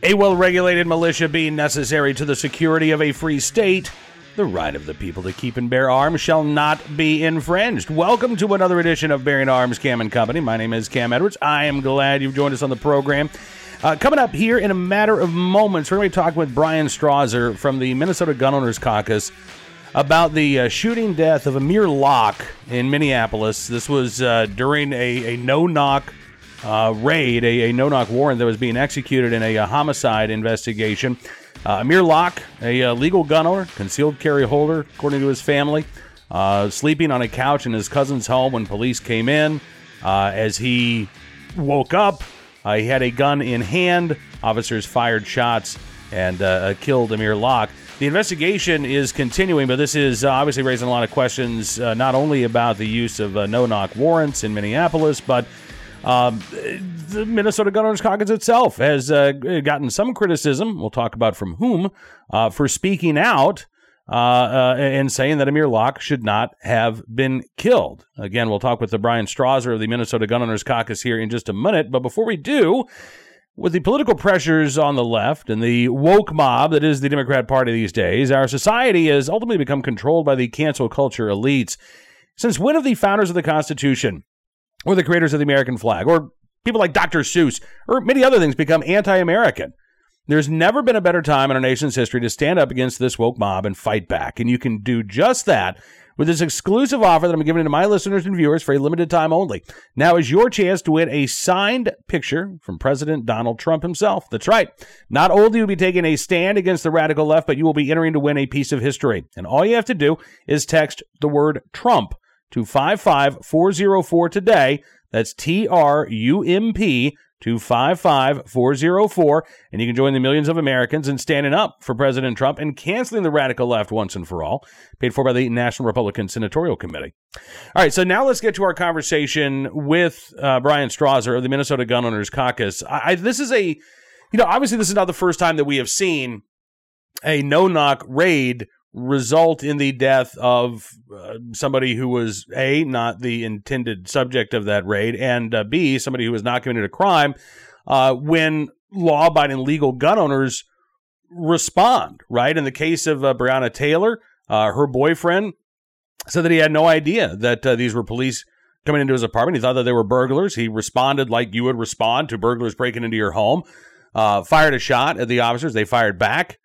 A well regulated militia being necessary to the security of a free state, the right of the people to keep and bear arms shall not be infringed. Welcome to another edition of Bearing Arms Cam and Company. My name is Cam Edwards. I am glad you've joined us on the program. Uh, coming up here in a matter of moments, we're going to be talking with Bryan Strawser from the Minnesota Gun Owners Caucus about the uh, shooting death of Amir Locke in Minneapolis. This was uh, during a, a no knock uh, raid, a, a no knock warrant that was being executed in a, a homicide investigation. Uh, Amir Locke, a, a, legal gun owner, concealed carry holder, according to his family, uh, sleeping on a couch in his cousin's home when police came in. Uh, as he woke up, uh, he had a gun in hand. Officers fired shots and uh, killed Amir Locke. The investigation is continuing, but this is obviously raising a lot of questions, not only about the use of no knock warrants in Minneapolis, but um, the Minnesota Gun Owners Caucus itself has uh, gotten some criticism. We'll talk about from whom uh, for speaking out uh, uh and saying that Amir Locke should not have been killed. Again, we'll talk with the Bryan Strawser of the Minnesota Gun Owners Caucus here in just a minute. But before we do, with the political pressures on the left and the woke mob that is the Democrat Party these days, our society has ultimately become controlled by the cancel culture elites. Since when have the founders of the Constitution or the creators of the American flag, or people like Dr. Seuss, or many other things become anti American. There's never been a better time in our nation's history to stand up against this woke mob and fight back. And you can do just that with this exclusive offer that I'm giving to my listeners and viewers for a limited time only. Now is your chance to win a signed picture from President Donald Trump himself. That's right. Not only will you be taking a stand against the radical left, but you will be entering to win a piece of history. And all you have to do is text the word Trump to 55404 today. That's T R U M P to 55404. And you can join the millions of Americans in standing up for President Trump and canceling the radical left once and for all, paid for by the National Republican Senatorial Committee. All right, so now let's get to our conversation with uh, Bryan Strawser of the Minnesota Gun Owners Caucus. I, I, this is a, you know, obviously this is not the first time that we have seen a no knock raid result in the death of uh, somebody who was a not the intended subject of that raid and uh, b somebody who was not committed a crime uh, when law-abiding legal gun owners respond right? In the case of uh, breonna taylor uh, her boyfriend said that he had no idea that uh, these were police coming into his apartment. He thought that they were burglars. He responded like you would respond to burglars breaking into your home fired a shot at the officers. They fired back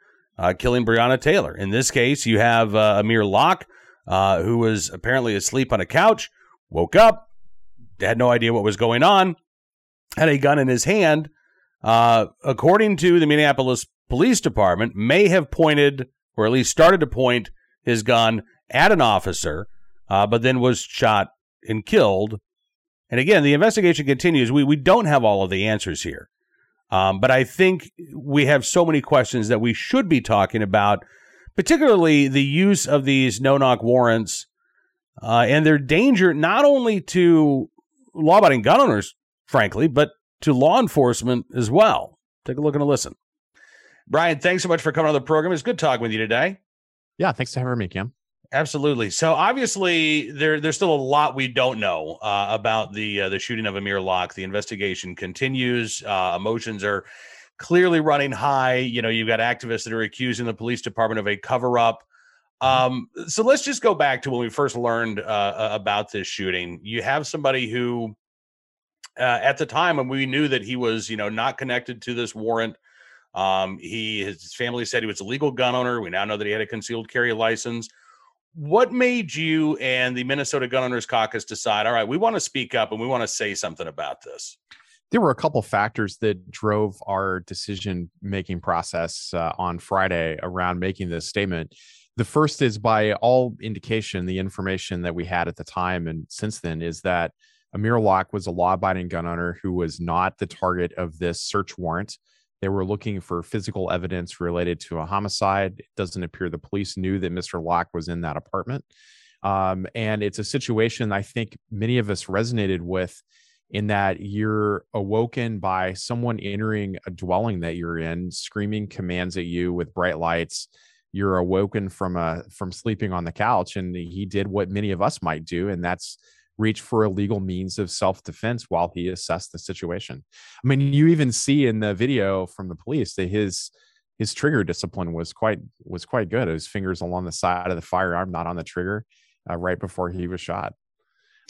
uh, killing Breonna Taylor. In this case, you have uh, Amir Locke, uh, who was apparently asleep on a couch, woke up, had no idea what was going on, had a gun in his hand. Uh, according to the Minneapolis Police Department, may have pointed, or at least started to point, his gun at an officer, uh, but then was shot and killed. And again, the investigation continues. We we don't have all of the answers here. Um, but I think we have so many questions that we should be talking about, particularly the use of these no knock warrants uh, and their danger not only to law abiding gun owners, frankly, but to law enforcement as well. Take a look and a listen. Bryan, thanks so much for coming on the program. It's good talking with you today. Yeah, thanks for having me, Cam. Absolutely. So obviously, there there's still a lot we don't know uh, about the uh, the shooting of Amir Locke. The investigation continues. Uh, emotions are clearly running high. You know, you've got activists that are accusing the police department of a cover up. Mm-hmm. Um, so let's just go back to when we first learned uh, about this shooting. You have somebody who, uh, at the time, when we knew that he was, you know, not connected to this warrant. Um, he his family said he was a legal gun owner. We now know that he had a concealed carry license what made you and the Minnesota Gun Owners Caucus decide, all right, we want to speak up and we want to say something about this? There were a couple factors that drove our decision making process uh, on Friday around making this statement. The first is by all indication, the information that we had at the time and since then is that Amir Locke was a law abiding gun owner who was not the target of this search warrant. They were looking for physical evidence related to a homicide. It doesn't appear the police knew that Mr. Locke was in that apartment. Um, and it's a situation I think many of us resonated with in that you're awoken by someone entering a dwelling that you're in, screaming commands at you with bright lights. You're awoken from a from sleeping on the couch, and he did what many of us might do, and that's reach for a legal means of self-defense while he assessed the situation. I mean, you even see in the video from the police that his his trigger discipline was quite was quite good. His fingers along the side of the firearm, not on the trigger, uh, right before he was shot.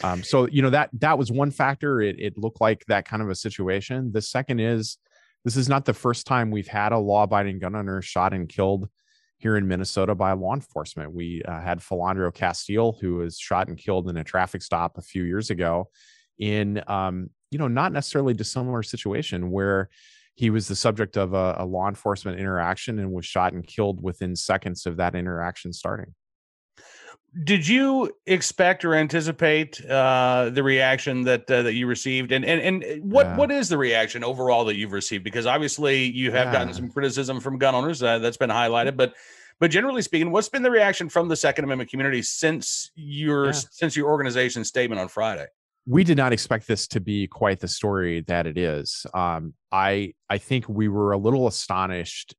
Um, so you know that that was one factor. It, it looked like that kind of a situation. The second is this is not the first time we've had a law-abiding gun owner shot and killed here in Minnesota by law enforcement. We uh, had Philando Castile, who was shot and killed in a traffic stop a few years ago, in um, you know not necessarily dissimilar situation where he was the subject of a, a law enforcement interaction and was shot and killed within seconds of that interaction starting did you expect or anticipate uh, the reaction that uh, that you received, and and and what yeah. what is the reaction overall that you've received? Because obviously you have yeah. gotten some criticism from gun owners uh, that's been highlighted, but but generally speaking, what's been the reaction from the Second Amendment community since your yeah. since your organization's statement on Friday? We did not expect this to be quite the story that it is. Um, I I think we were a little astonished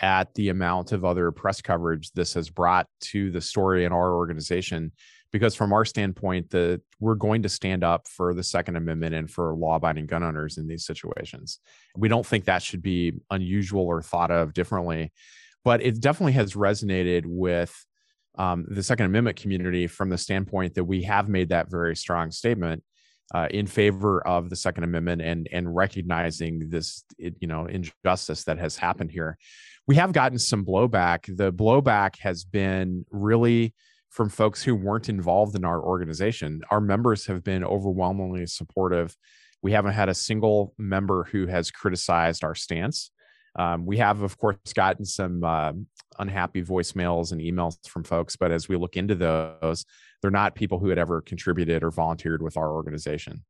at the amount of other press coverage this has brought to the story in our organization because from our standpoint the we're going to stand up for the second amendment and for law-abiding gun owners in these situations. We don't think that should be unusual or thought of differently but it definitely has resonated with um, the second amendment community from the standpoint that we have made that very strong statement uh, in favor of the second amendment and and recognizing this you know injustice that has happened here we have gotten some blowback. The blowback has been really from folks who weren't involved in our organization. Our members have been overwhelmingly supportive. We haven't had a single member who has criticized our stance. Um, we have, of course, gotten some uh, unhappy voicemails and emails from folks, but as we look into those, they're not people who had ever contributed or volunteered with our organization.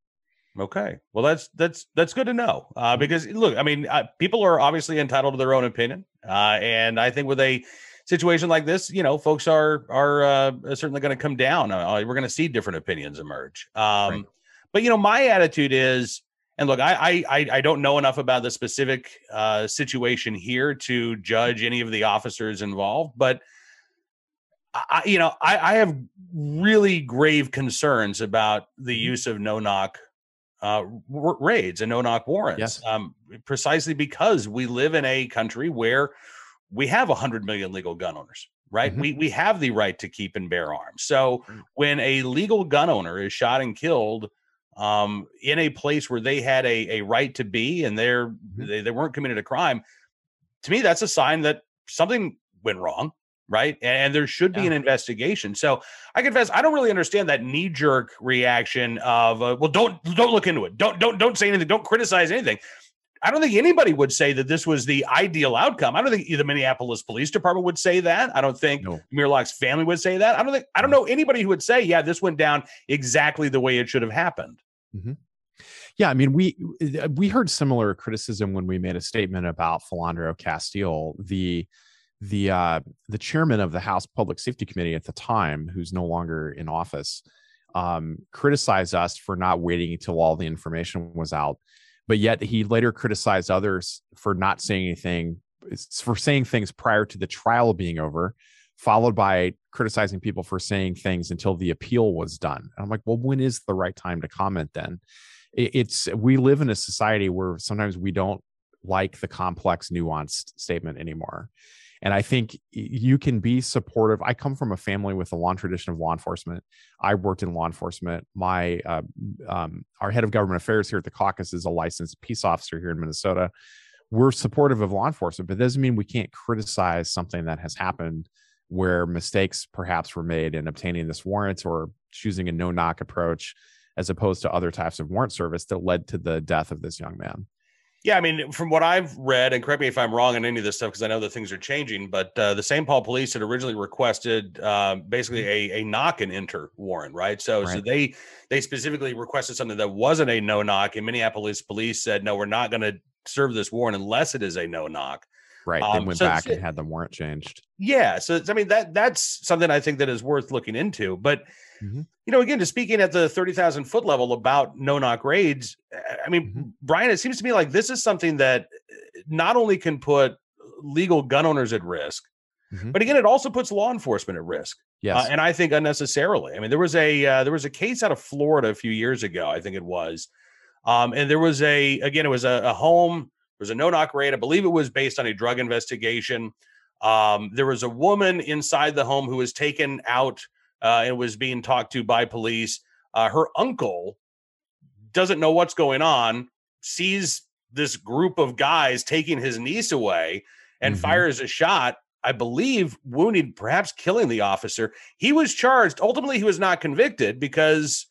Okay. Well, that's that's that's good to know uh, mm-hmm. because look, I mean, uh, people are obviously entitled to their own opinion, uh, and I think with a situation like this, you know, folks are are uh, certainly going to come down. Uh, we're going to see different opinions emerge. Um, right. But you know, my attitude is, and look, I I I don't know enough about the specific uh, situation here to judge any of the officers involved, but. I, you know, I, I have really grave concerns about the mm-hmm. use of no knock uh, raids and no knock warrants. Yes. Um, precisely because we live in a country where we have 100 million legal gun owners, right? Mm-hmm. We, we have the right to keep and bear arms. So when a legal gun owner is shot and killed um, in a place where they had a, a right to be and they're, mm-hmm. they, they weren't committed a crime, to me, that's a sign that something went wrong right? And there should be yeah. an investigation. So I confess, I don't really understand that knee jerk reaction of, uh, well, don't don't look into it. Don't don't don't say anything. Don't criticize anything. I don't think anybody would say that this was the ideal outcome. I don't think the Minneapolis Police Department would say that. I don't think no. Amir Locke's family would say that. I don't think I don't know anybody who would say, yeah, this went down exactly the way it should have happened. Mm-hmm. Yeah, I mean, we we heard similar criticism when we made a statement about Philando Castile. The the uh, the chairman of the House Public Safety Committee at the time, who's no longer in office, um, criticized us for not waiting until all the information was out. But yet he later criticized others for not saying anything, for saying things prior to the trial being over, followed by criticizing people for saying things until the appeal was done. And I'm like, well, when is the right time to comment then? It's we live in a society where sometimes we don't like the complex, nuanced statement anymore. And I think you can be supportive. I come from a family with a long tradition of law enforcement. I worked in law enforcement. My uh, um, our head of government affairs here at the caucus is a licensed peace officer here in Minnesota. We're supportive of law enforcement, but it doesn't mean we can't criticize something that has happened where mistakes perhaps were made in obtaining this warrant or choosing a no knock approach as opposed to other types of warrant service that led to the death of this young man. Yeah, I mean, from what I've read, and correct me if I'm wrong on any of this stuff because I know that things are changing, but uh, the St. Paul police had originally requested uh, basically mm-hmm. a, a knock and enter warrant, right? So, right. so they they specifically requested something that wasn't a no knock, and Minneapolis police said, no, we're not going to serve this warrant unless it is a no knock. Right. Um, they went so back and had the warrant changed. Yeah. So I mean that that's something I think that is worth looking into. But mm-hmm. you know, again, just speaking at the thirty thousand foot level about no knock raids, I mean, mm-hmm. Bryan, it seems to me like this is something that uh, not only can put legal gun owners at risk, mm-hmm. but again, it also puts law enforcement at risk Yes. Uh, and I think unnecessarily. I mean, there was a uh, there was a case out of Florida a few years ago, I think it was, um, and there was a again, it was a, a home. There was a no knock raid. I believe it was based on a drug investigation. Um, there was a woman inside the home who was taken out uh, and was being talked to by police. Uh, her uncle doesn't know what's going on, sees this group of guys taking his niece away, and Mhm. fires a shot. I believe wounding, perhaps killing the officer. He was charged. Ultimately, he was not convicted because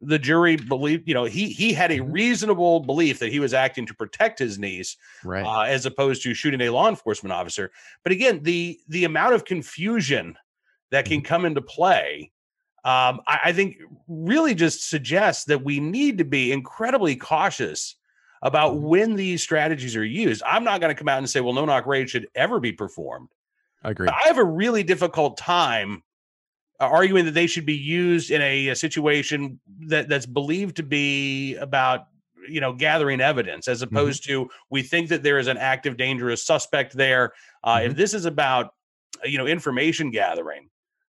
the jury believed, you know, he he had a Mhm. reasonable belief that he was acting to protect his niece Right. uh, as opposed to shooting a law enforcement officer. But again, the the amount of confusion that can come into play, um, I, I think, really just suggests that we need to be incredibly cautious about Mhm. when these strategies are used. I'm not going to come out and say, well, no knock raid should ever be performed. Agreed. But I have a really difficult time uh, arguing that they should be used in a, a situation that that's believed to be about you know gathering evidence as opposed to we think that there is an active dangerous suspect there uh, if this is about you know information gathering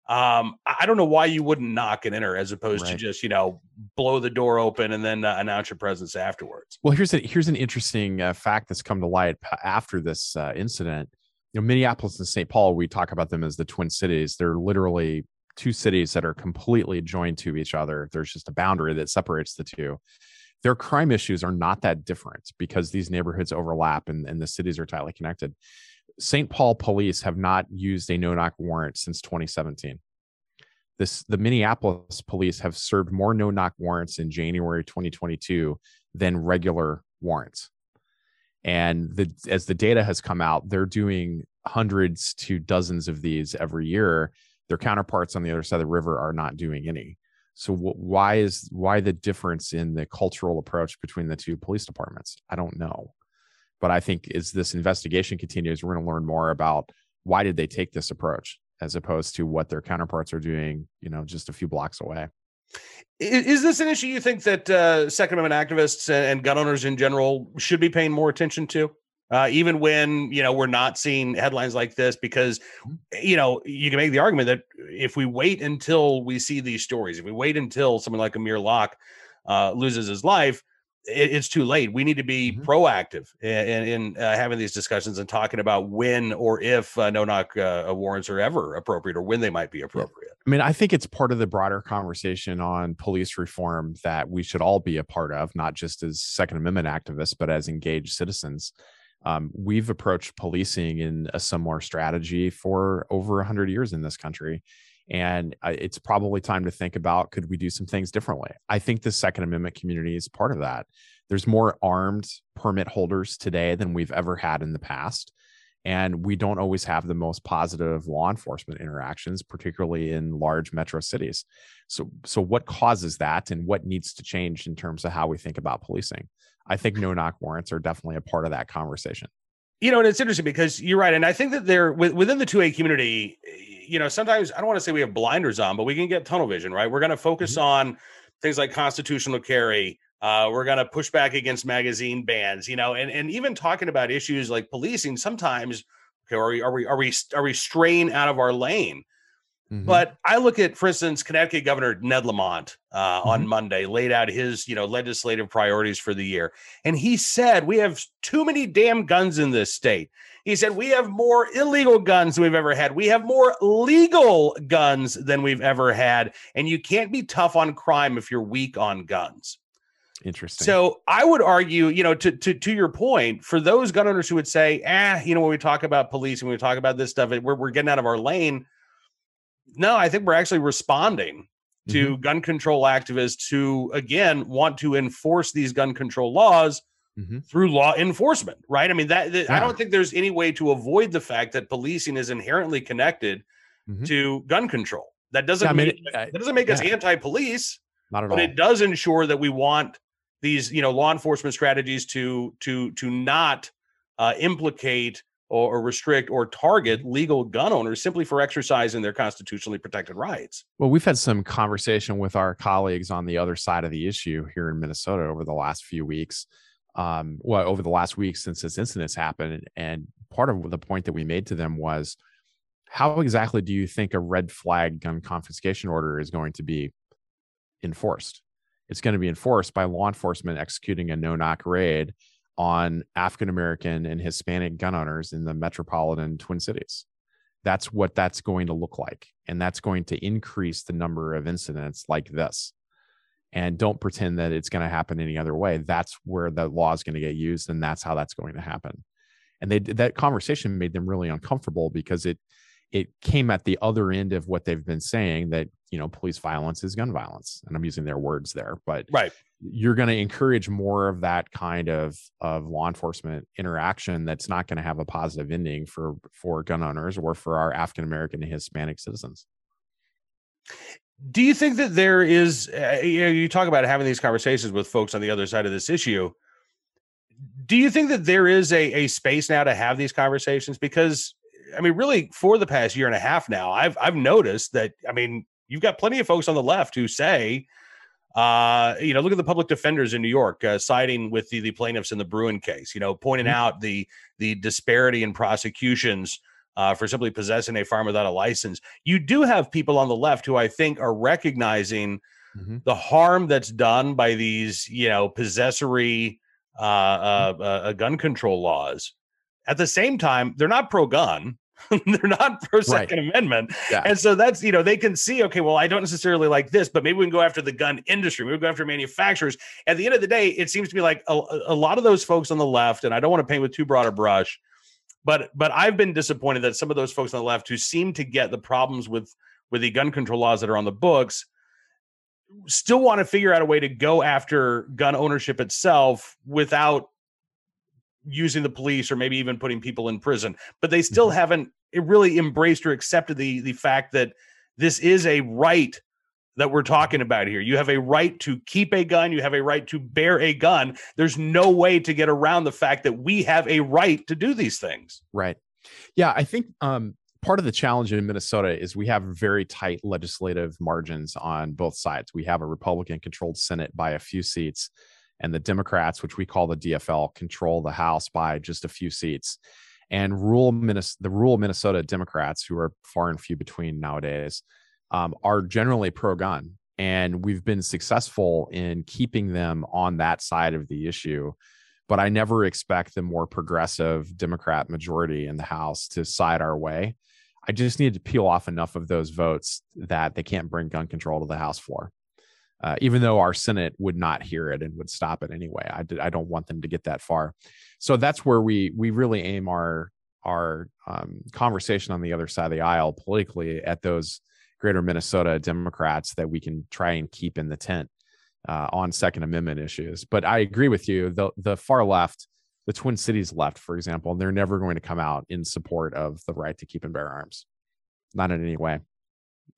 um i don't know why you wouldn't knock and enter as opposed to just you know blow the door open and then uh, announce your presence afterwards Well, here's a here's an interesting uh, fact that's come to light after this uh, incident. You know, Minneapolis and St. Paul, we talk about them as the twin cities. They're literally two cities that are completely joined to each other. There's just a boundary that separates the two. Their crime issues are not that different because these neighborhoods overlap and, and the cities are tightly connected. St. Paul police have not used a no-knock warrant since 2017. This the Minneapolis police have served more no-knock warrants in January 2022 than regular warrants. And the, as the data has come out, they're doing hundreds to dozens of these every year. Their counterparts on the other side of the river are not doing any. So wh- why is why the difference in the cultural approach between the two police departments? I don't know. But I think as this investigation continues, we're going to learn more about why did they take this approach as opposed to what their counterparts are doing, you know, just a few blocks away. Is this an issue you think that uh, Second Amendment activists and gun owners in general should be paying more attention to? Uh, even when you know we're not seeing headlines like this, because you know you can make the argument that if we wait until we see these stories, if we wait until someone like Amir Locke uh, loses his life, it, it's too late. We need to be Mhm. proactive in, in, in uh, having these discussions and talking about when or if uh, no knock uh, warrants are ever appropriate or when they might be appropriate. I mean, I think it's part of the broader conversation on police reform that we should all be a part of, not just as Second Amendment activists, but as engaged citizens. Um, we've approached policing in a similar strategy for over 100 years in this country. And uh, it's probably time to think about could we do some things differently? I think the Second Amendment community is part of that. There's more armed permit holders today than we've ever had in the past and we don't always have the most positive law enforcement interactions particularly in large metro cities so so what causes that and what needs to change in terms of how we think about policing i think no knock warrants are definitely a part of that conversation You know, and it's interesting because you're right, and I think that they're within the two A community. You know, sometimes I don't want to say we have blinders on, but we can get tunnel vision, right? We're going to focus on things like constitutional carry. Uh, we're going to push back against magazine bans, you know, and and even talking about issues like policing. Sometimes, okay, are we are we are we are we straying out of our lane? Mhm. But I look at, for instance, Connecticut Governor Ned Lamont uh, on Mhm. Monday laid out his, you know, legislative priorities for the year, and he said we have too many damn guns in this state. He said we have more illegal guns than we've ever had. We have more legal guns than we've ever had, and you can't be tough on crime if you're weak on guns. interesting So I would argue, you know, to to to your point, for those gun owners who would say, ah, you know, when we talk about police and we talk about this stuff, we're we're getting out of our lane. No, I think we're actually responding to gun control activists who, again, want to enforce these gun control laws Mhm. through law enforcement. Right? I mean, that, that- I don't think there's any way to avoid the fact that policing is inherently connected Mhm. to gun control. That doesn't Yeah, I mean, mean it- that doesn't make us anti-police not at but all it does ensure that we want these you know law enforcement strategies to to to not uh, implicate or, or restrict or target legal gun owners simply for exercising their constitutionally protected rights Well, we've had some conversation with our colleagues on the other side of the issue here in Minnesota over the last few weeks. Um, well, over the last week since this incident's happened, and part of the point that we made to them was, how exactly do you think a red flag gun confiscation order is going to be enforced? It's going to be enforced by law enforcement executing a no knock raid on African American and Hispanic gun owners in the metropolitan Twin Cities. That's what that's going to look like. And that's going to increase the number of incidents like this. And don't pretend that it's going to happen any other way. That's where the law is going to get used, and that's how that's going to happen. And they that conversation made them really uncomfortable because it it came at the other end of what they've been saying that you know police violence is gun violence and i'm using their words there but right you're going to encourage more of that kind of of law enforcement interaction that's not going to have a positive ending for for gun owners or for our african american and hispanic citizens do you think that there is uh, you know you talk about having these conversations with folks on the other side of this issue do you think that there is a, a space now to have these conversations because I mean, really, for the past year and a half now, I've I've noticed that. I mean, you've got plenty of folks on the left who say, uh, you know, look at the public defenders in New York uh, siding with the, the plaintiffs in the Bruen case. You know, pointing mm-hmm. out the the disparity in prosecutions uh, for simply possessing a farm without a license. You do have people on the left who I think are recognizing mm-hmm. the harm that's done by these, you know, possessory uh, mm-hmm. uh, uh, gun control laws. At the same time, they're not pro gun. they're not pro Second right. Amendment. Yeah. And so that's, you know, they can see, okay, well, I don't necessarily like this, but maybe we can go after the gun industry. Maybe we go after manufacturers. At the end of the day, it seems to be like a, a lot of those folks on the left, and I don't want to paint with too broad a brush, but but I've been disappointed that some of those folks on the left who seem to get the problems with with the gun control laws that are on the books still want to figure out a way to go after gun ownership itself without using the police or maybe even putting people in prison but they still mm-hmm. haven't really embraced or accepted the the fact that this is a right that we're talking about here. You have a right to keep a gun, you have a right to bear a gun. There's no way to get around the fact that we have a right to do these things. Right. Yeah, I think um part of the challenge in Minnesota is we have very tight legislative margins on both sides. We have a Republican controlled Senate by a few seats and the Democrats, which we call the DFL, control the House by just a few seats. And rural Minnesota, the rural Minnesota Democrats, who are far and few between nowadays, um, are generally pro-gun, and we've been successful in keeping them on that side of the issue. But I never expect the more progressive Democrat majority in the House to side our way. I just need to peel off enough of those votes that they can't bring gun control to the House floor uh, even though our Senate would not hear it and would stop it anyway. I, did, I don't want them to get that far. So that's where we we really aim our our um, conversation on the other side of the aisle politically at those greater Minnesota Democrats that we can try and keep in the tent uh, on Second Amendment issues. But I agree with you. The the far left, the Twin Cities left, for example, they're never going to come out in support of the right to keep and bear arms, not in any way.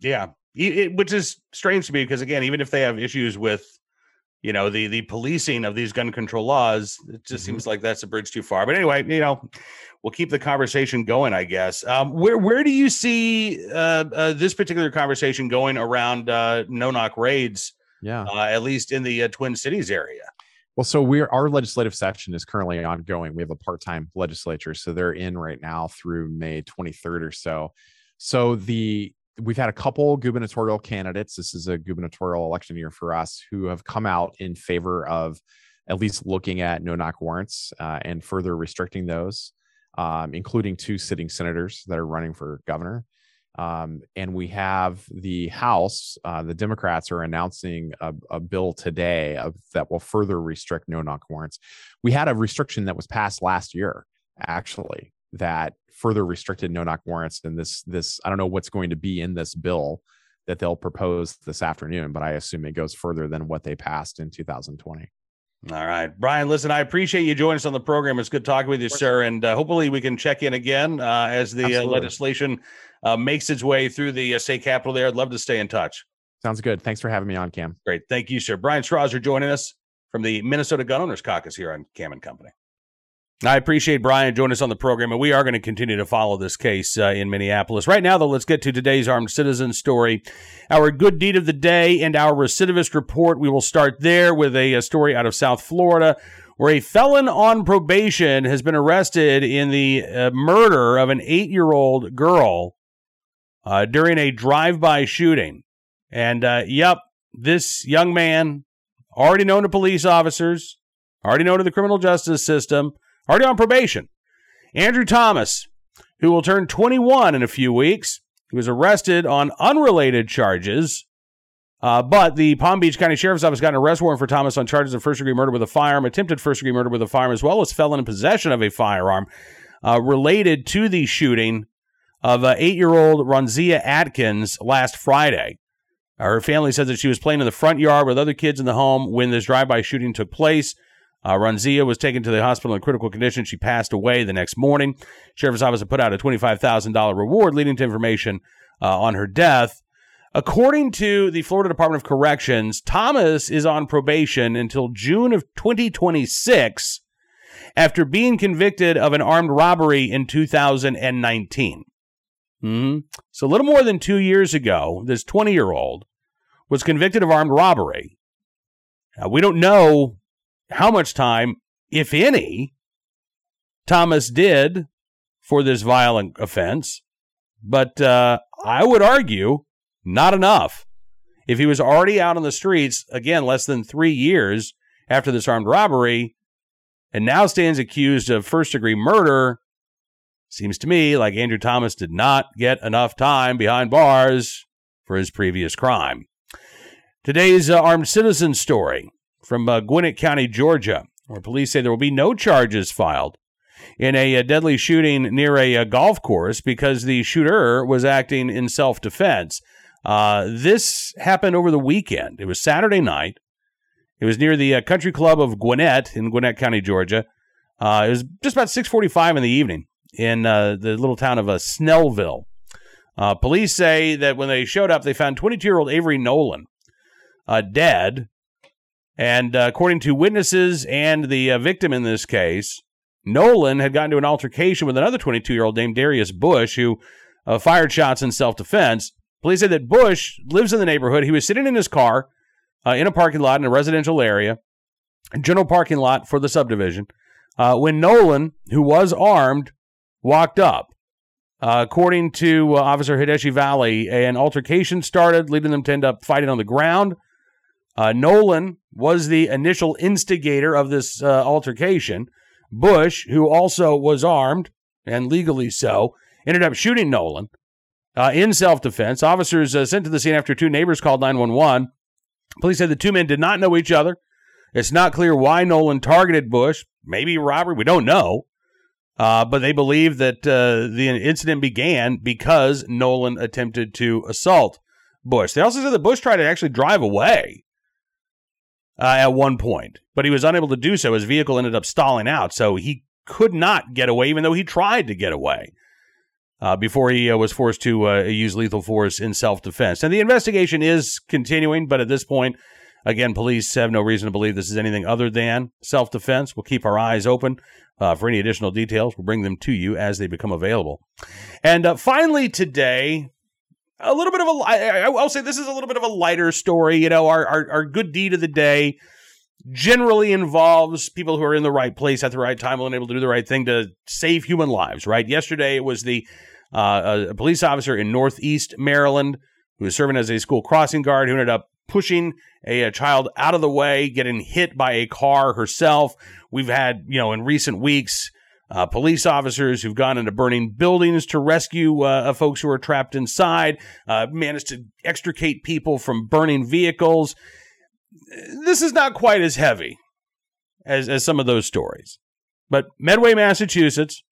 Yeah, it, which is strange to me because again, even if they have issues with you know the the policing of these gun control laws, it just mm-hmm. seems like that's a bridge too far. But anyway, you know, we'll keep the conversation going, I guess. Um, where where do you see uh, uh, this particular conversation going around uh, no knock raids? Yeah, uh, at least in the uh, Twin Cities area. Well, so we're our legislative session is currently ongoing. We have a part-time legislature, so they're in right now through May 23rd or so. So the we've had a couple gubernatorial candidates. This is a gubernatorial election year for us who have come out in favor of at least looking at no knock warrants uh, and further restricting those, um, including two sitting senators that are running for governor. Um, and we have the House, uh, the Democrats are announcing a, a bill today of, that will further restrict no knock warrants. We had a restriction that was passed last year, actually, that further restricted no knock warrants and this this i don't know what's going to be in this bill that they'll propose this afternoon but i assume it goes further than what they passed in 2020 all right. Bryan listen i appreciate you joining us on the program. It's good talking with you sir and uh, hopefully we can check in again uh, as the uh, legislation uh, makes its way through the uh, state capitol there. I'd love to stay in touch. Sounds good. Thanks for having me on cam. Great. Thank you sir. Bryan strawser joining us from the minnesota gun owners caucus here on cam and company I appreciate Bryan joining us on the program, and we are going to continue to follow this case uh, in Minneapolis. Right now, though, let's get to today's armed citizen story. Our good deed of the day and our recidivist report. We will start there with a, a story out of South Florida where a felon on probation has been arrested in the uh, murder of an eight year old girl uh, during a drive-by shooting. And uh, yep, this young man, already known to police officers, already known to the criminal justice system, already on probation. Andrew Thomas, who will turn 21 in a few weeks, he was arrested on unrelated charges. Uh, but the Palm Beach County Sheriff's Office got an arrest warrant for Thomas on charges of first degree murder with a firearm, attempted first degree murder with a firearm, as well as felon in possession of a firearm uh, related to the shooting of uh, eight year old Ronzia Atkins last Friday. Her family says that she was playing in the front yard with other kids in the home when this drive by shooting took place. Uh, Ronzia was taken to the hospital in critical condition. She passed away the next morning. Sheriff's Office put out a $25,000 reward leading to information uh, on her death. According to the Florida Department of Corrections, Thomas is on probation until June of 2026 after being convicted of an armed robbery in 2019. Mm-hmm. So, a little more than two years ago, this 20 year old was convicted of armed robbery. Now, we don't know how much time, if any, Thomas did for this violent offense, but uh, I would argue not enough. If he was already out on the streets, again, less than three years after this armed robbery, and now stands accused of first degree murder, seems to me like Andrew Thomas did not get enough time behind bars for his previous crime. Today's uh, armed citizen story from uh, Gwinnett County, Georgia, where police say there will be no charges filed in a, a deadly shooting near a, a, golf course because the shooter was acting in self defense. Uh, this happened over the weekend. It was Saturday night. It was near the uh, Country Club of Gwinnett in Gwinnett County, Georgia. Uh, it was just about 6:45 in the evening in uh, the little town of uh, Snellville. Uh, police say that when they showed up, they found 22-year-old Avery Nolan dead and uh, according to witnesses and the uh, victim in this case, Nolan had gotten into an altercation with another 22 year old named Darius Bush, who uh, fired shots in self defense. Police say that Bush lives in the neighborhood. He was sitting in his car uh, in a parking lot in a residential area, general parking lot for the subdivision, uh, when Nolan, who was armed, walked up. Uh, according to Officer Hideshi Valle, an altercation started, leading them to end up fighting on the ground. Uh, Nolan was the initial instigator of this uh, altercation. Bush, who also was armed and legally so, ended up shooting Nolan uh, in self defense. Officers uh, sent to the scene after two neighbors called 911. Police said the two men did not know each other. It's not clear why Nolan targeted Bush. Maybe robbery. We don't know. Uh, but they believe that uh, the incident began because Nolan attempted to assault Bush. They also said that Bush tried to actually drive away uh, at one point, but he was unable to do so. His vehicle ended up stalling out, so he could not get away, even though he tried to get away. Uh, before he uh, was forced to uh, use lethal force in self defense. And the investigation is continuing, but at this point, again, police have no reason to believe this is anything other than self defense. We'll keep our eyes open uh, for any additional details. We'll bring them to you as they become available. And uh, finally, today, a little bit of a I'll say this is a little bit of a lighter story. You know, our, our, our good deed of the day generally involves people who are in the right place at the right time, and able to do the right thing to save human lives. Right. Yesterday, it was the uh, a police officer in Northeast Maryland who was serving as a school crossing guard who ended up pushing a, a, child out of the way, getting hit by a car herself. We've had, you know, in recent weeks, uh, police officers who've gone into burning buildings to rescue uh, folks who are trapped inside, uh, managed to extricate people from burning vehicles. This is not quite as heavy as, as some of those stories. But Medway, Massachusetts,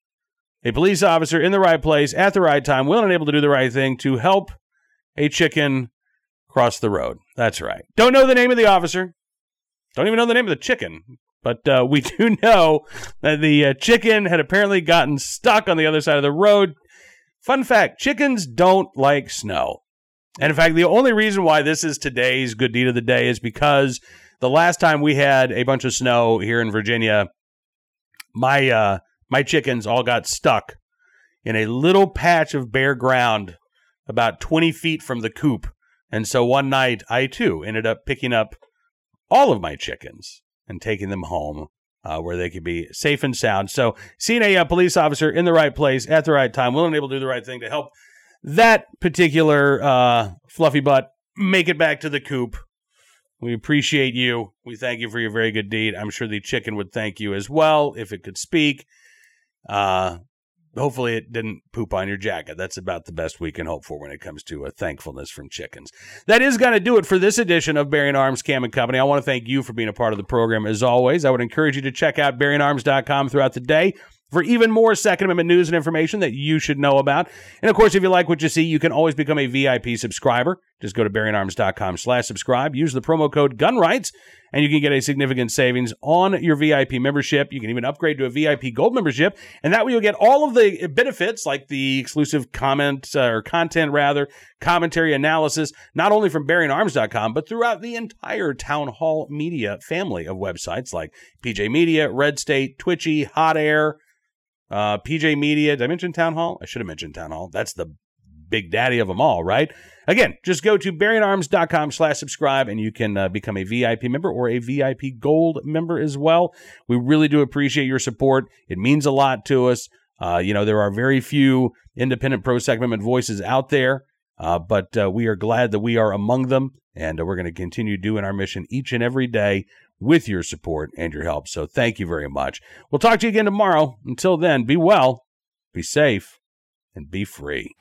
a police officer in the right place at the right time, willing and able to do the right thing to help a chicken cross the road. That's right. Don't know the name of the officer. Don't even know the name of the chicken. But uh, we do know that the uh, chicken had apparently gotten stuck on the other side of the road. Fun fact chickens don't like snow. And in fact, the only reason why this is today's good deed of the day is because the last time we had a bunch of snow here in Virginia, my uh, my chickens all got stuck in a little patch of bare ground about 20 feet from the coop. And so one night, I too ended up picking up all of my chickens and taking them home uh, where they could be safe and sound. So, seeing a uh, police officer in the right place at the right time, willing and able to do the right thing to help that particular uh, fluffy butt make it back to the coop. We appreciate you. We thank you for your very good deed. I'm sure the chicken would thank you as well if it could speak. Uh, hopefully, it didn't poop on your jacket. That's about the best we can hope for when it comes to a thankfulness from chickens. That is going to do it for this edition of Bearing Arms Cam and Company. I want to thank you for being a part of the program as always. I would encourage you to check out bearingarms.com throughout the day for even more Second Amendment news and information that you should know about. And of course, if you like what you see, you can always become a VIP subscriber. Just go to bearingarms.com slash subscribe. Use the promo code GUNRIGHTS, and you can get a significant savings on your VIP membership. You can even upgrade to a VIP gold membership, and that way you'll get all of the benefits like the exclusive comment uh, or content rather, commentary analysis, not only from bearingarms.com, but throughout the entire Townhall Media family of websites like PJ Media, Red State, Twitchy, Hot Air, uh, PJ Media. Did I mention Townhall? I should have mentioned Townhall. That's the big daddy of them all, right? Again, just go to bearingarms.com slash subscribe and you can uh, become a VIP member or a VIP gold member as well. We really do appreciate your support. It means a lot to us. Uh, you know, there are very few independent pro segment voices out there, uh, but uh, we are glad that we are among them, and uh, we're going to continue doing our mission each and every day with your support and your help. So thank you very much. We'll talk to you again tomorrow. Until then, be well, be safe, and be free.